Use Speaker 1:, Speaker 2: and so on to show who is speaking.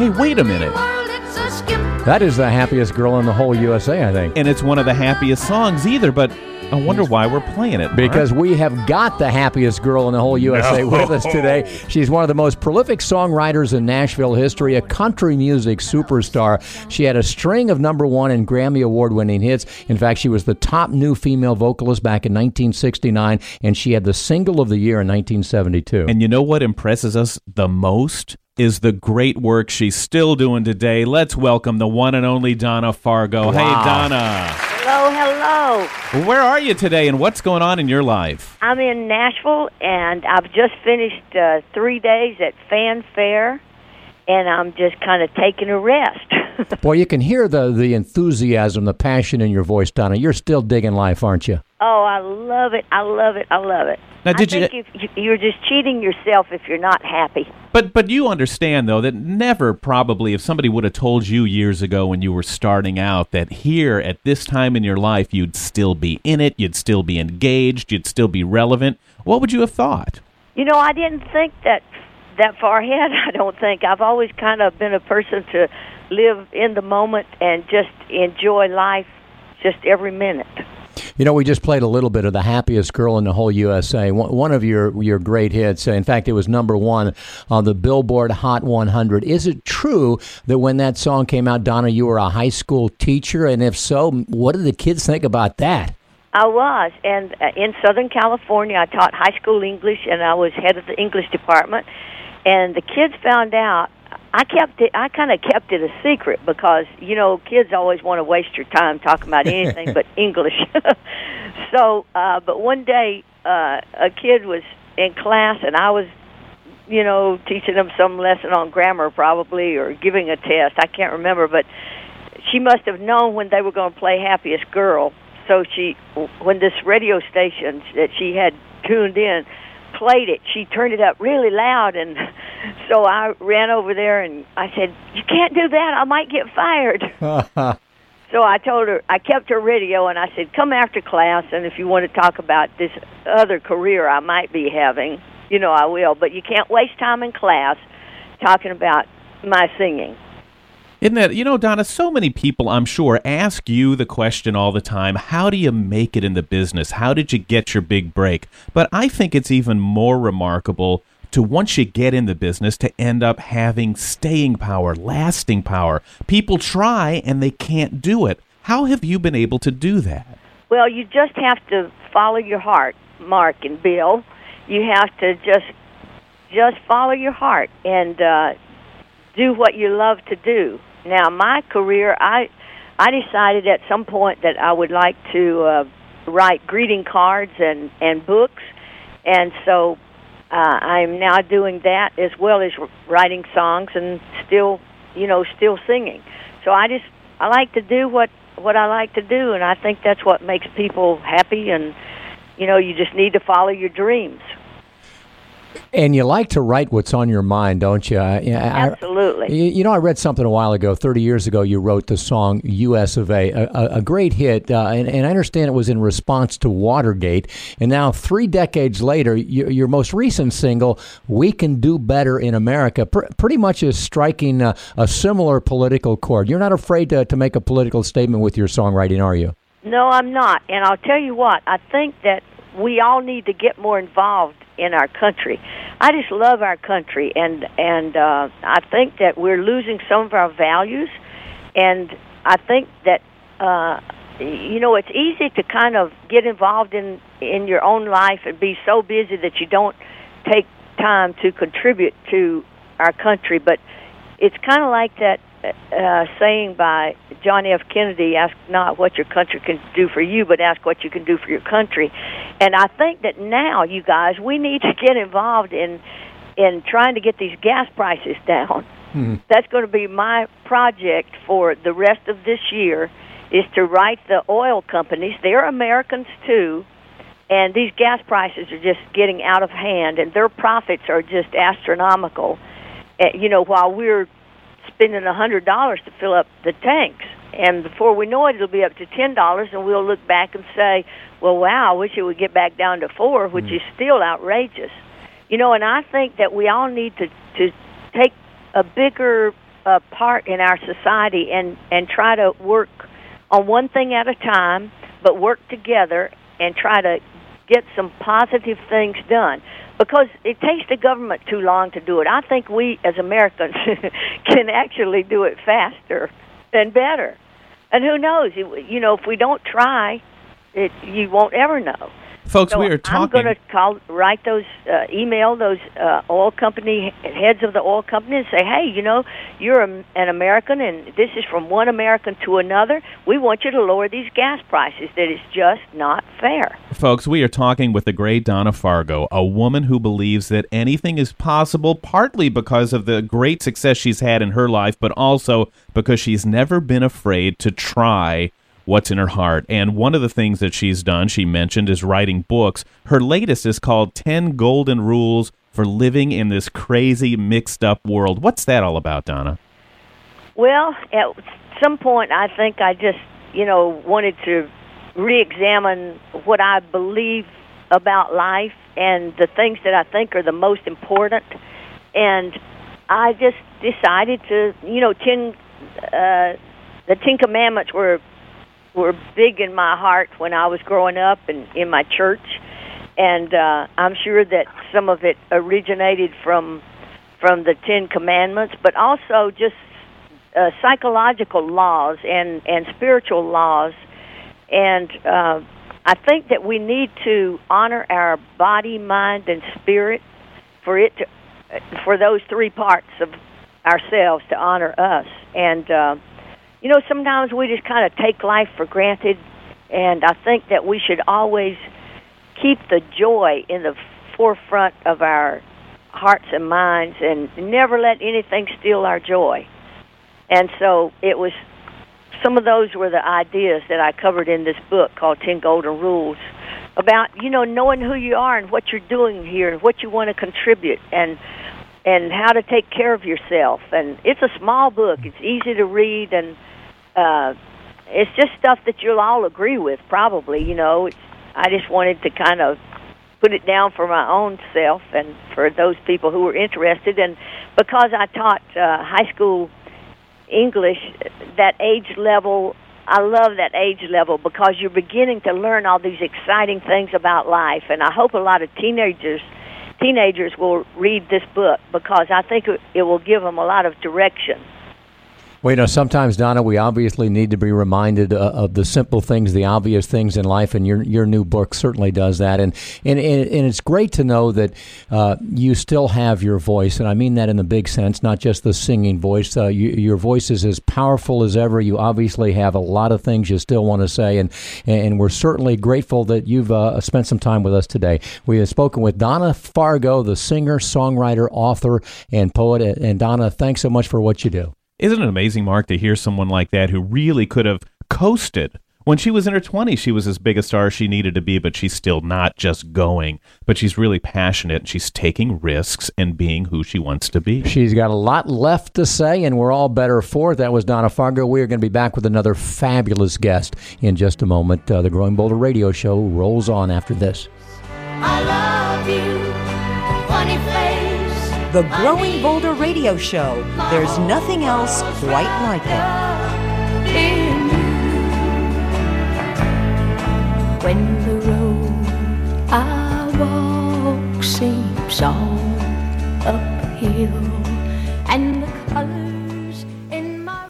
Speaker 1: Hey, wait a minute.
Speaker 2: That is the happiest girl in the whole USA, I think.
Speaker 1: And it's one of the happiest songs either, but I wonder why we're playing it. Mark.
Speaker 2: Because we have got the happiest girl in the whole USA with us today. She's one of the most prolific songwriters in Nashville history, a country music superstar. She had a string of number one and Grammy Award winning hits. In fact, she was the top new female vocalist back in 1969, and she had the single of the year in 1972.
Speaker 1: And you know what impresses us the most? Is the great work she's still doing today. Let's welcome the one and only Donna Fargo. Hey, Donna.
Speaker 3: Hello, hello.
Speaker 1: Where are you today and what's going on in your life?
Speaker 3: I'm in Nashville, and I've just finished uh, three days at Fan Fair, and I'm just kind of taking a rest.
Speaker 2: Boy, you can hear the, the enthusiasm, the passion in your voice, Donna. You're still digging life, aren't you?
Speaker 3: oh, I love it! I love it! I love it.
Speaker 1: Now, did
Speaker 3: I
Speaker 1: you-
Speaker 3: think if you, you're just cheating yourself if you're not happy.
Speaker 1: But but you understand though that never probably if somebody would have told you years ago when you were starting out that here at this time in your life you'd still be in it, you'd still be engaged, you'd still be relevant, what would you have thought?
Speaker 3: You know, I didn't think that that far ahead. I don't think I've always kind of been a person to live in the moment and just enjoy life, just every minute.
Speaker 2: You know, we just played a little bit of the happiest girl in the whole USA. One of your your great hits. In fact, it was number one on the Billboard Hot 100. Is it true that when that song came out, Donna, you were a high school teacher? And if so, what did the kids think about that?
Speaker 3: I was, and uh, in Southern California, I taught high school English, and I was head of the English department. And the kids found out. I kept it. I kind of kept it a secret because you know kids always want to waste your time talking about anything but English. so, uh, but one day, uh, a kid was in class, and I was, you know, teaching them some lesson on grammar, probably, or giving a test. I can't remember, but she must have known when they were going to play Happiest Girl. So she, when this radio station that she had tuned in played it, she turned it up really loud, and so I ran over there and I said, "You can't do that. I might get fired." So I told her, I kept her radio, and I said, "Come after class, and if you want to talk about this other career I might be having, you know, I will. But you can't waste time in class talking about my singing."
Speaker 1: Isn't that, you know, Donna, so many people, I'm sure, ask you the question all the time how do you make it in the business? How did you get your big break? But I think it's even more remarkable to once you get in the business to end up having staying power, lasting power. People try and they can't do it. How have you been able to do that?
Speaker 3: Well, you just have to follow your heart, Mark and Bill. You have to just just follow your heart and uh, do what you love to do. Now, my career, I I decided at some point that I would like to uh, write greeting cards and and books, and so uh, I'm now doing that as well as writing songs and still, you know, still singing. So I just I like to do what what I like to do, and I think that's what makes people happy. And you know, you just need to follow your dreams.
Speaker 2: And you like to write what's on your mind, don't you? I, I-
Speaker 3: Absolutely.
Speaker 2: You, you know, I read something a while ago, 30 years ago, you wrote the song U.S. of A., a, a, great hit, uh, and, and I understand it was in response to Watergate. And now, three decades later, your, your most recent single, We Can Do Better in America, pr- pretty much is striking a, a similar political chord. You're not afraid to, to make a political statement with your songwriting, are you?
Speaker 3: No, I'm not. And I'll tell you what, I think that we all need to get more involved in our country. I just love our country and and uh I think that we're losing some of our values and I think that uh you know, it's easy to kind of get involved in in your own life and be so busy that you don't take time to contribute to our country, but it's kind of like that uh, saying by John F. Kennedy: "Ask not what your country can do for you, but ask what you can do for your country." And I think that now, you guys, we need to get involved in in trying to get these gas prices down. That's going to be my project for the rest of this year. Is to write the oil companies. They're Americans too, and these gas prices are just getting out of hand, and their profits are just astronomical. Uh, you know, while we're spending a hundred dollars to fill up the tanks, and before we know it, it'll be up to ten dollars, and we'll look back and say, "Well, wow, I wish it would get back down to four, which is still outrageous." You know, and I think that we all need to to take a bigger uh, part in our society and and try to work on one thing at a time, but work together and try to get some positive things done because it takes the government too long to do it. I think we as Americans can actually do it faster and better. And who knows? You know, if we don't try, it you won't ever know.
Speaker 1: Folks,
Speaker 3: so
Speaker 1: we are talking.
Speaker 3: I'm going to call, write those, uh, email those uh, oil company heads of the oil company and say, hey, you know, you're a, an American, and this is from one American to another. We want you to lower these gas prices. That is just not fair.
Speaker 1: Folks, we are talking with the great Donna Fargo, a woman who believes that anything is possible, partly because of the great success she's had in her life, but also because she's never been afraid to try what's in her heart. And one of the things that she's done, she mentioned, is writing books. Her latest is called 10 Golden Rules for Living in This Crazy, Mixed Up World. What's that all about, Donna?
Speaker 3: Well, at some point, I think I just, you know, wanted to re examine what I believe about life and the things that I think are the most important. And I just decided to, you know, 10. Uh, the Ten Commandments were were big in my heart when I was growing up and in my church, and uh, I'm sure that some of it originated from from the Ten Commandments, but also just uh, psychological laws and and spiritual laws, and uh, I think that we need to honor our body, mind, and spirit for it to for those three parts of ourselves to honor us and. Uh, you know, sometimes we just kind of take life for granted, and I think that we should always keep the joy in the forefront of our hearts and minds and never let anything steal our joy. And so it was some of those were the ideas that I covered in this book called 10 Golden Rules about, you know, knowing who you are and what you're doing here and what you want to contribute and and how to take care of yourself. And it's a small book. It's easy to read and uh, it's just stuff that you'll all agree with, probably. You know, it's, I just wanted to kind of put it down for my own self and for those people who were interested. And because I taught uh, high school English, that age level, I love that age level because you're beginning to learn all these exciting things about life. And I hope a lot of teenagers teenagers will read this book because I think it will give them a lot of direction.
Speaker 2: Well, you know, sometimes, Donna, we obviously need to be reminded uh, of the simple things, the obvious things in life, and your your new book certainly does that. And and and it's great to know that uh, you still have your voice, and I mean that in the big sense, not just the singing voice. Uh, you, your voice is as powerful as ever. You obviously have a lot of things you still want to say, and and we're certainly grateful that you've uh, spent some time with us today. We have spoken with Donna Fargo, the singer, songwriter, author, and poet. And Donna, thanks so much for what you do.
Speaker 1: Isn't it amazing, Mark, to hear someone like that who really could have coasted? When she was in her 20s, she was as big a star as she needed to be, but she's still not just going. But she's really passionate and she's taking risks and being who she wants to be.
Speaker 2: She's got a lot left to say, and we're all better for it. That was Donna Fargo. We are going to be back with another fabulous guest in just a moment. Uh, the Growing Bolder radio show rolls on after this.
Speaker 4: The Growing Bolder Radio Show. There's nothing else quite like it. When the road I walk seems all uphill